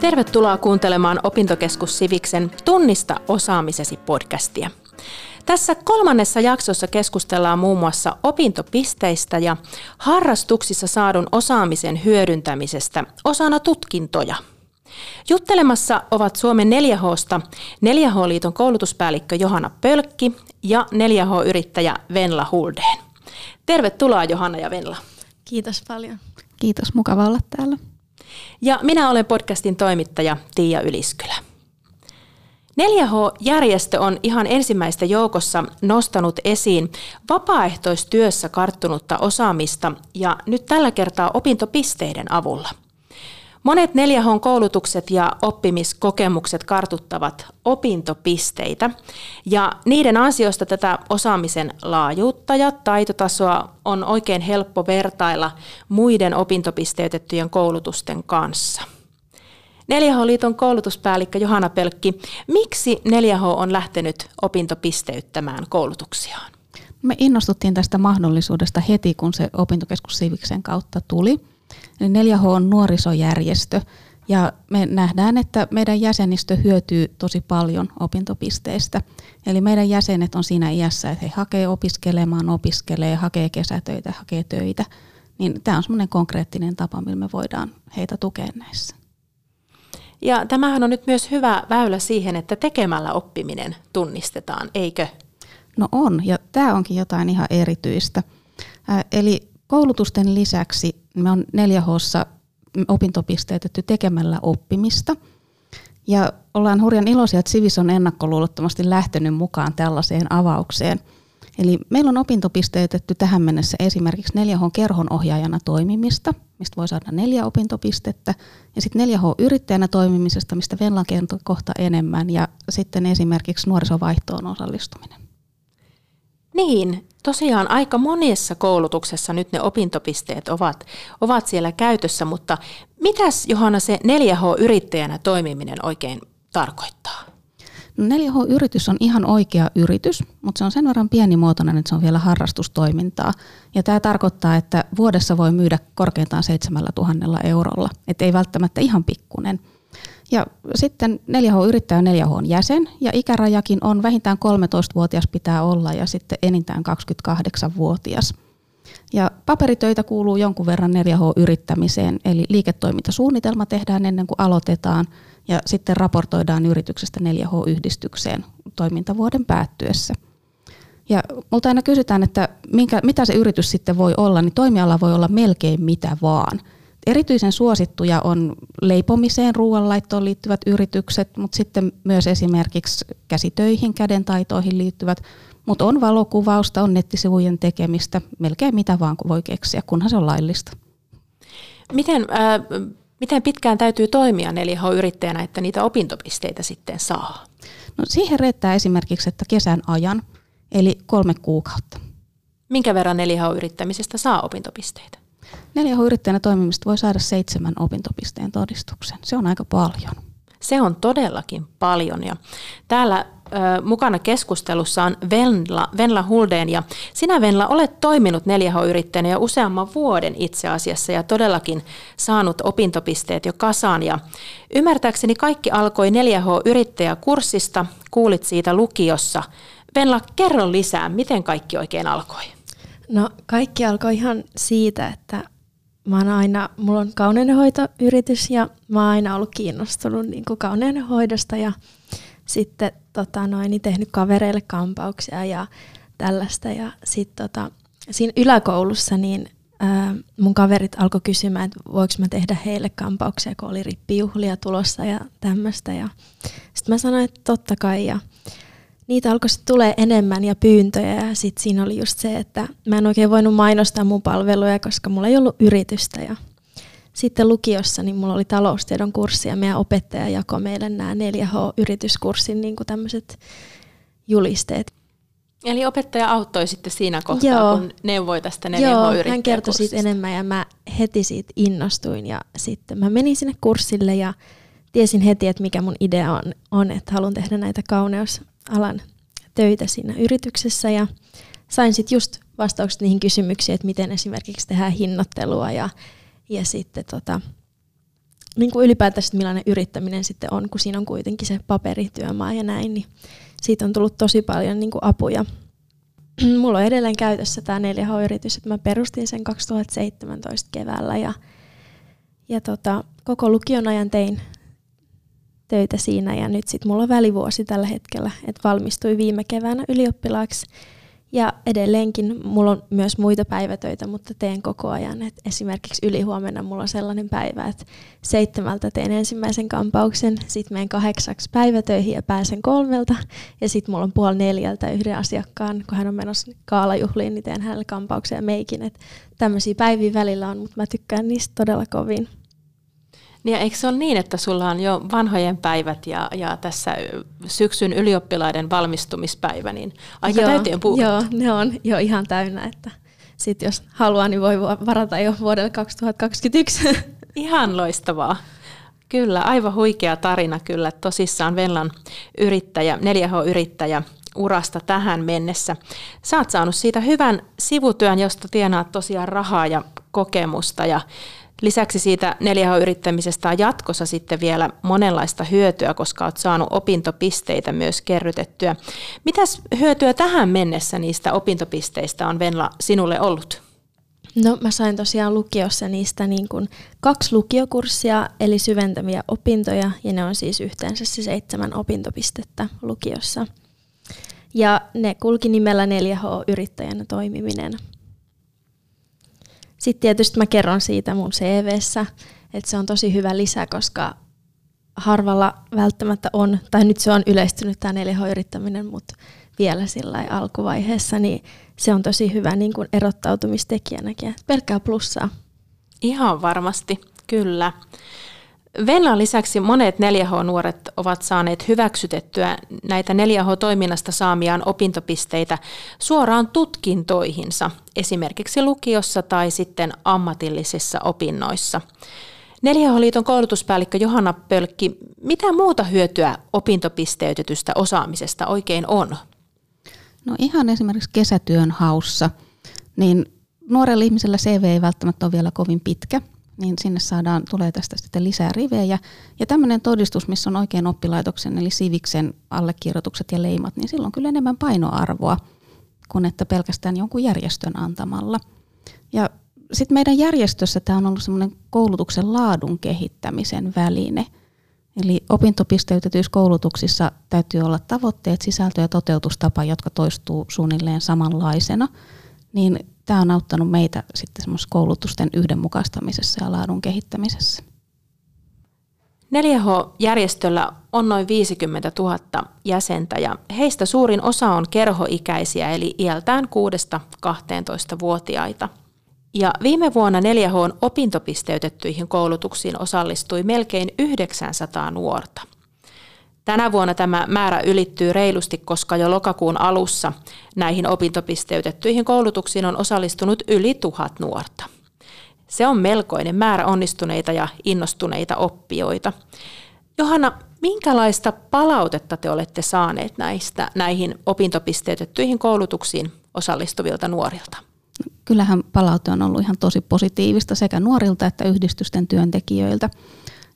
Tervetuloa kuuntelemaan Opintokeskus Siviksen Tunnista osaamisesi podcastia. Tässä kolmannessa jaksossa keskustellaan muun muassa opintopisteistä ja harrastuksissa saadun osaamisen hyödyntämisestä osana tutkintoja. Juttelemassa ovat Suomen 4Hsta 4H-liiton koulutuspäällikkö Johanna Pölkki ja 4H-yrittäjä Venla Huldeen. Tervetuloa Johanna ja Venla. Kiitos paljon. Kiitos, mukava olla täällä. Ja minä olen podcastin toimittaja Tiia Yliskylä. 4H-järjestö on ihan ensimmäistä joukossa nostanut esiin vapaaehtoistyössä karttunutta osaamista ja nyt tällä kertaa opintopisteiden avulla – Monet 4H-koulutukset ja oppimiskokemukset kartuttavat opintopisteitä ja niiden ansiosta tätä osaamisen laajuutta ja taitotasoa on oikein helppo vertailla muiden opintopisteytettyjen koulutusten kanssa. 4H-liiton koulutuspäällikkö Johanna Pelkki, miksi 4H on lähtenyt opintopisteyttämään koulutuksiaan? Me innostuttiin tästä mahdollisuudesta heti, kun se opintokeskus Siviksen kautta tuli – Eli 4H on nuorisojärjestö ja me nähdään, että meidän jäsenistö hyötyy tosi paljon opintopisteistä. Eli meidän jäsenet on siinä iässä, että he hakee opiskelemaan, opiskelee, hakee kesätöitä, hakee töitä. Niin tämä on semmoinen konkreettinen tapa, millä me voidaan heitä tukea näissä. Ja tämähän on nyt myös hyvä väylä siihen, että tekemällä oppiminen tunnistetaan, eikö? No on, ja tämä onkin jotain ihan erityistä. Eli koulutusten lisäksi me on 4 h opintopisteytetty tekemällä oppimista. Ja ollaan hurjan iloisia, että Sivis on ennakkoluulottomasti lähtenyt mukaan tällaiseen avaukseen. Eli meillä on opintopisteytetty tähän mennessä esimerkiksi 4H-kerhon ohjaajana toimimista, mistä voi saada neljä opintopistettä, ja sitten 4H-yrittäjänä toimimisesta, mistä Venla kertoo kohta enemmän, ja sitten esimerkiksi nuorisovaihtoon osallistuminen. Niin, tosiaan aika monessa koulutuksessa nyt ne opintopisteet ovat, ovat siellä käytössä, mutta mitäs Johanna se 4H-yrittäjänä toimiminen oikein tarkoittaa? No 4H-yritys on ihan oikea yritys, mutta se on sen verran pienimuotoinen, että se on vielä harrastustoimintaa. Ja tämä tarkoittaa, että vuodessa voi myydä korkeintaan 7000 eurolla, että ei välttämättä ihan pikkunen – ja sitten 4H-yrittäjä on 4H-jäsen ja ikärajakin on vähintään 13-vuotias pitää olla ja sitten enintään 28-vuotias. Ja paperitöitä kuuluu jonkun verran 4H-yrittämiseen, eli liiketoimintasuunnitelma tehdään ennen kuin aloitetaan ja sitten raportoidaan yrityksestä 4H-yhdistykseen toimintavuoden päättyessä. Ja multa aina kysytään, että minkä, mitä se yritys sitten voi olla, niin toimiala voi olla melkein mitä vaan – Erityisen suosittuja on leipomiseen, ruoanlaittoon liittyvät yritykset, mutta sitten myös esimerkiksi käsitöihin, kädentaitoihin liittyvät, mutta on valokuvausta, on nettisivujen tekemistä, melkein mitä vaan voi keksiä, kunhan se on laillista. Miten, äh, miten pitkään täytyy toimia 4H-yrittäjänä, että niitä opintopisteitä sitten saa? No siihen riittää esimerkiksi, että kesän ajan, eli kolme kuukautta. Minkä verran 4H-yrittämisestä saa opintopisteitä? 4H-yrittäjänä toimimista voi saada seitsemän opintopisteen todistuksen. Se on aika paljon. Se on todellakin paljon. Ja täällä ö, mukana keskustelussa on Venla, Venla Huldeen ja sinä Venla olet toiminut 4H-yrittäjänä jo useamman vuoden itse asiassa ja todellakin saanut opintopisteet jo kasaan. Ja ymmärtääkseni kaikki alkoi 4H-yrittäjäkurssista, kuulit siitä lukiossa. Venla, kerro lisää, miten kaikki oikein alkoi? No kaikki alkoi ihan siitä, että mä oon aina, mulla on kauneudenhoitoyritys ja mä oon aina ollut kiinnostunut niin kuin kauneudenhoidosta ja sitten tota noin, niin tehnyt kavereille kampauksia ja tällaista. Ja sitten tota, siinä yläkoulussa niin ää, mun kaverit alkoi kysymään, että voiko mä tehdä heille kampauksia, kun oli rippijuhlia tulossa ja tämmöistä. Ja sitten mä sanoin, että totta kai. Ja niitä alkoi tulee enemmän ja pyyntöjä ja sitten siinä oli just se, että mä en oikein voinut mainostaa mun palveluja, koska mulla ei ollut yritystä ja sitten lukiossa niin mulla oli taloustiedon kurssi ja meidän opettaja jakoi meille nämä 4H-yrityskurssin niin tämmöiset julisteet. Eli opettaja auttoi sitten siinä kohtaa, Joo. kun neuvoi tästä 4 Joo, hän kertoi siitä enemmän ja mä heti siitä innostuin ja sitten mä menin sinne kurssille ja tiesin heti, että mikä mun idea on, on että haluan tehdä näitä kauneus alan töitä siinä yrityksessä ja sain sitten just vastaukset niihin kysymyksiin, että miten esimerkiksi tehdään hinnoittelua ja, ja sitten tota, niin kuin ylipäätään millainen yrittäminen sitten on, kun siinä on kuitenkin se paperityömaa ja näin, niin siitä on tullut tosi paljon niin kuin apuja. Mulla on edelleen käytössä tämä 4H-yritys, että mä perustin sen 2017 keväällä ja, ja tota, koko lukion ajan tein töitä siinä ja nyt sitten mulla on välivuosi tällä hetkellä, että valmistuin viime keväänä ylioppilaaksi ja edelleenkin mulla on myös muita päivätöitä, mutta teen koko ajan. Et esimerkiksi ylihuomenna mulla on sellainen päivä, että seitsemältä teen ensimmäisen kampauksen, sitten menen kahdeksaksi päivätöihin ja pääsen kolmelta. Ja sitten mulla on puoli neljältä yhden asiakkaan, kun hän on menossa kaalajuhliin, niin teen hänelle kampauksen ja meikin. Tämmöisiä päiviä välillä on, mutta mä tykkään niistä todella kovin. Niin ja eikö se ole niin, että sulla on jo vanhojen päivät ja, ja tässä syksyn ylioppilaiden valmistumispäivä, niin aika joo, täyteen puu. Joo, ne on jo ihan täynnä, että sitten jos haluaa, niin voi varata jo vuodelle 2021. Ihan loistavaa. Kyllä, aivan huikea tarina kyllä. Tosissaan Vellan yrittäjä, 4H-yrittäjä urasta tähän mennessä. Sä oot saanut siitä hyvän sivutyön, josta tienaat tosiaan rahaa ja kokemusta ja Lisäksi siitä 4H-yrittämisestä on jatkossa sitten vielä monenlaista hyötyä, koska olet saanut opintopisteitä myös kerrytettyä. Mitäs hyötyä tähän mennessä niistä opintopisteistä on Venla sinulle ollut? No mä sain tosiaan lukiossa niistä niin kuin kaksi lukiokurssia, eli syventäviä opintoja, ja ne on siis yhteensä se seitsemän opintopistettä lukiossa. Ja ne kulki nimellä 4H-yrittäjänä toimiminen. Sitten tietysti mä kerron siitä mun CVssä, että se on tosi hyvä lisä, koska harvalla välttämättä on, tai nyt se on yleistynyt tämä 4H-yrittäminen, mutta vielä sillä alkuvaiheessa, niin se on tosi hyvä niin kuin erottautumistekijänäkin. Pelkkää plussaa. Ihan varmasti, kyllä. Venlan lisäksi monet 4H-nuoret ovat saaneet hyväksytettyä näitä 4H-toiminnasta saamiaan opintopisteitä suoraan tutkintoihinsa, esimerkiksi lukiossa tai sitten ammatillisissa opinnoissa. 4H-liiton koulutuspäällikkö Johanna Pölkki, mitä muuta hyötyä opintopisteytetystä osaamisesta oikein on? No ihan esimerkiksi kesätyön haussa, niin nuorella ihmisellä CV ei välttämättä ole vielä kovin pitkä – niin sinne saadaan, tulee tästä sitten lisää rivejä. Ja tämmöinen todistus, missä on oikein oppilaitoksen eli Siviksen allekirjoitukset ja leimat, niin silloin kyllä enemmän painoarvoa kuin että pelkästään jonkun järjestön antamalla. Ja sitten meidän järjestössä tämä on ollut semmoinen koulutuksen laadun kehittämisen väline. Eli opintopisteytetyissä koulutuksissa täytyy olla tavoitteet, sisältö ja toteutustapa, jotka toistuu suunnilleen samanlaisena. Niin tämä on auttanut meitä sitten koulutusten yhdenmukaistamisessa ja laadun kehittämisessä. 4H-järjestöllä on noin 50 000 jäsentä ja heistä suurin osa on kerhoikäisiä eli iältään 6-12-vuotiaita. Ja viime vuonna 4H opintopisteytettyihin koulutuksiin osallistui melkein 900 nuorta. Tänä vuonna tämä määrä ylittyy reilusti, koska jo lokakuun alussa näihin opintopisteytettyihin koulutuksiin on osallistunut yli tuhat nuorta. Se on melkoinen määrä onnistuneita ja innostuneita oppijoita. Johanna, minkälaista palautetta te olette saaneet näistä, näihin opintopisteytettyihin koulutuksiin osallistuvilta nuorilta? Kyllähän palaute on ollut ihan tosi positiivista sekä nuorilta että yhdistysten työntekijöiltä.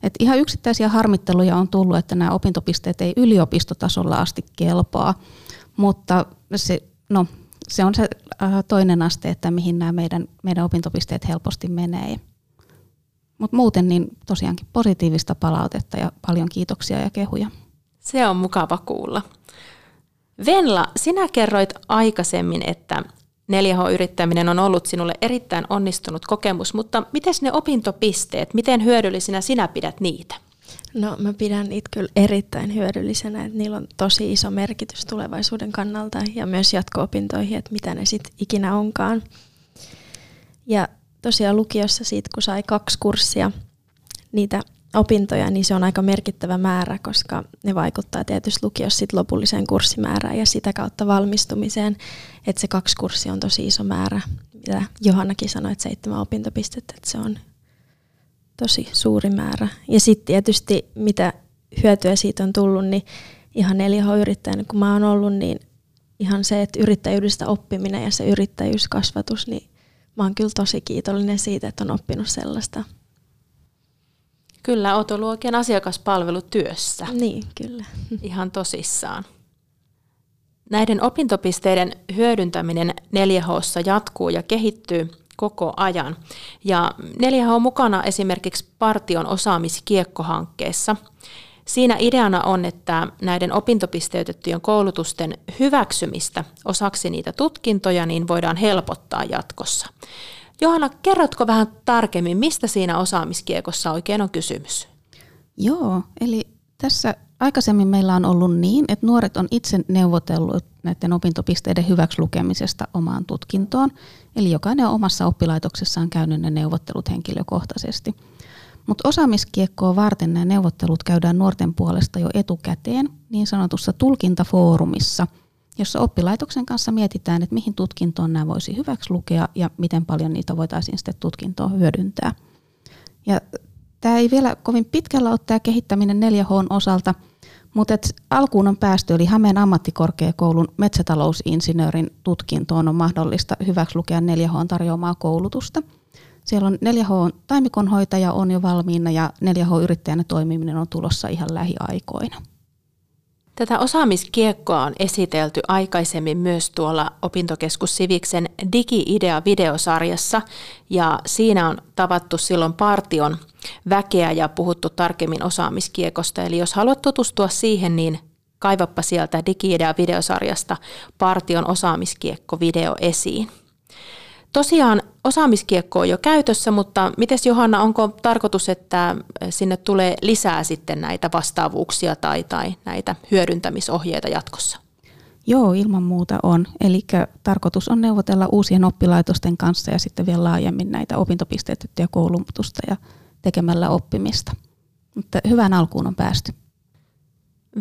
Et ihan yksittäisiä harmitteluja on tullut, että nämä opintopisteet ei yliopistotasolla asti kelpaa, mutta se, no, se on se äh, toinen aste, että mihin nämä meidän, meidän opintopisteet helposti menee. Mutta muuten niin tosiaankin positiivista palautetta ja paljon kiitoksia ja kehuja. Se on mukava kuulla. Venla, sinä kerroit aikaisemmin, että 4H-yrittäminen on ollut sinulle erittäin onnistunut kokemus, mutta miten ne opintopisteet, miten hyödyllisinä sinä pidät niitä? No mä pidän niitä kyllä erittäin hyödyllisenä, että niillä on tosi iso merkitys tulevaisuuden kannalta ja myös jatko-opintoihin, että mitä ne sitten ikinä onkaan. Ja tosiaan lukiossa siitä, kun sai kaksi kurssia, niitä opintoja, niin se on aika merkittävä määrä, koska ne vaikuttaa tietysti lukiossa sit lopulliseen kurssimäärään ja sitä kautta valmistumiseen. Että se kaksi kurssia on tosi iso määrä, mitä Johannakin sanoi, että seitsemän opintopistettä, että se on tosi suuri määrä. Ja sitten tietysti mitä hyötyä siitä on tullut, niin ihan 4H-yrittäjänä kun mä oon ollut, niin ihan se, että yrittäjyydestä oppiminen ja se yrittäjyyskasvatus, niin mä oon kyllä tosi kiitollinen siitä, että on oppinut sellaista. Kyllä, oot ollut oikein asiakaspalvelutyössä. Niin, kyllä. Ihan tosissaan. Näiden opintopisteiden hyödyntäminen 4 h jatkuu ja kehittyy koko ajan. Ja 4H on mukana esimerkiksi Partion osaamiskiekkohankkeessa. Siinä ideana on, että näiden opintopisteytettyjen koulutusten hyväksymistä osaksi niitä tutkintoja niin voidaan helpottaa jatkossa. Johanna, kerrotko vähän tarkemmin, mistä siinä osaamiskiekossa oikein on kysymys? Joo, eli tässä aikaisemmin meillä on ollut niin, että nuoret on itse neuvotellut näiden opintopisteiden hyväkslukemisesta omaan tutkintoon. Eli jokainen on omassa oppilaitoksessaan käynyt ne neuvottelut henkilökohtaisesti. Mutta osaamiskiekkoa varten nämä neuvottelut käydään nuorten puolesta jo etukäteen niin sanotussa tulkintafoorumissa, jossa oppilaitoksen kanssa mietitään, että mihin tutkintoon nämä voisi hyväksi lukea ja miten paljon niitä voitaisiin sitten tutkintoon hyödyntää. Ja tämä ei vielä kovin pitkällä ole tämä kehittäminen 4H osalta, mutta alkuun on päästy, eli Hämeen ammattikorkeakoulun metsätalousinsinöörin tutkintoon on mahdollista hyväksi lukea 4H tarjoamaa koulutusta. Siellä on 4H taimikonhoitaja on jo valmiina ja 4H-yrittäjänä toimiminen on tulossa ihan lähiaikoina. Tätä osaamiskiekkoa on esitelty aikaisemmin myös tuolla opintokeskus Siviksen Digi-idea-videosarjassa ja siinä on tavattu silloin partion väkeä ja puhuttu tarkemmin osaamiskiekosta. Eli jos haluat tutustua siihen, niin kaivappa sieltä Digi-idea-videosarjasta partion osaamiskiekko-video esiin. Tosiaan osaamiskiekko on jo käytössä, mutta miten Johanna, onko tarkoitus, että sinne tulee lisää sitten näitä vastaavuuksia tai, tai näitä hyödyntämisohjeita jatkossa? Joo, ilman muuta on. Eli tarkoitus on neuvotella uusien oppilaitosten kanssa ja sitten vielä laajemmin näitä opintopisteetettyjä koulutusta ja tekemällä oppimista. Mutta hyvään alkuun on päästy.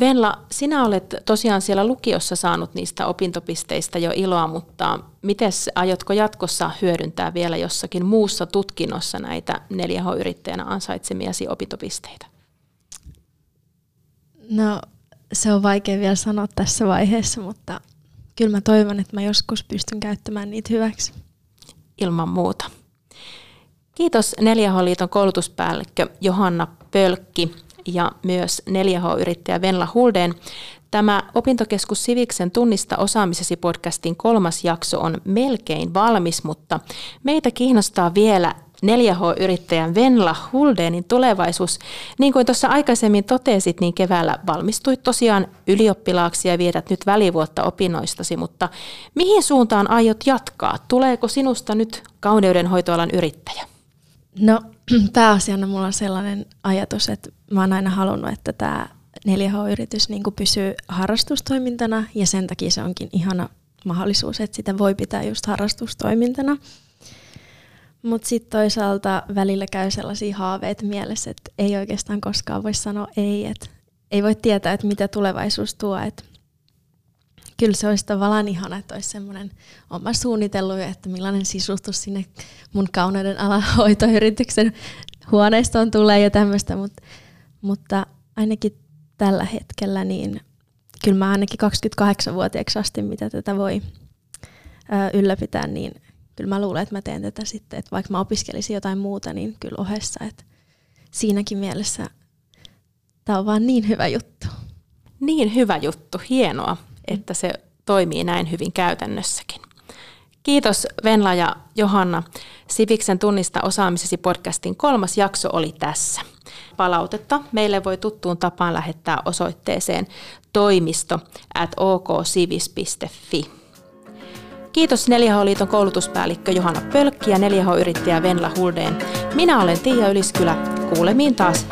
Venla, sinä olet tosiaan siellä lukiossa saanut niistä opintopisteistä jo iloa, mutta miten aiotko jatkossa hyödyntää vielä jossakin muussa tutkinnossa näitä 4H-yrittäjänä ansaitsemiasi opintopisteitä? No, se on vaikea vielä sanoa tässä vaiheessa, mutta kyllä mä toivon, että mä joskus pystyn käyttämään niitä hyväksi. Ilman muuta. Kiitos 4H-liiton koulutuspäällikkö Johanna Pölkki ja myös 4H-yrittäjä Venla Hulden. Tämä Opintokeskus Siviksen Tunnista osaamisesi podcastin kolmas jakso on melkein valmis, mutta meitä kiinnostaa vielä 4H-yrittäjän Venla Huldenin tulevaisuus. Niin kuin tuossa aikaisemmin totesit, niin keväällä valmistuit tosiaan ylioppilaaksi ja vietät nyt välivuotta opinnoistasi, mutta mihin suuntaan aiot jatkaa? Tuleeko sinusta nyt kauneudenhoitoalan yrittäjä? No pääasiana mulla on sellainen ajatus, että mä oon aina halunnut, että tämä 4H-yritys niin pysyy harrastustoimintana ja sen takia se onkin ihana mahdollisuus, että sitä voi pitää just harrastustoimintana. Mutta sitten toisaalta välillä käy sellaisia haaveita mielessä, että ei oikeastaan koskaan voi sanoa ei, että ei voi tietää, että mitä tulevaisuus tuo. Että kyllä se olisi tavallaan ihana, että olisi semmoinen, oma suunnitellut, että millainen sisustus sinne mun kauneuden alahoitoyrityksen huoneistoon tulee ja tämmöistä, mutta, mutta ainakin tällä hetkellä niin kyllä mä ainakin 28-vuotiaaksi asti, mitä tätä voi ö, ylläpitää, niin kyllä mä luulen, että mä teen tätä sitten, että vaikka mä opiskelisin jotain muuta, niin kyllä ohessa, että siinäkin mielessä tämä on vaan niin hyvä juttu. Niin hyvä juttu, hienoa että se toimii näin hyvin käytännössäkin. Kiitos Venla ja Johanna. Siviksen tunnista osaamisesi podcastin kolmas jakso oli tässä. Palautetta meille voi tuttuun tapaan lähettää osoitteeseen toimisto at oksivis.fi. Kiitos 4H-liiton koulutuspäällikkö Johanna Pölkki ja 4H-yrittäjä Venla Huldeen. Minä olen Tiia Yliskylä. Kuulemiin taas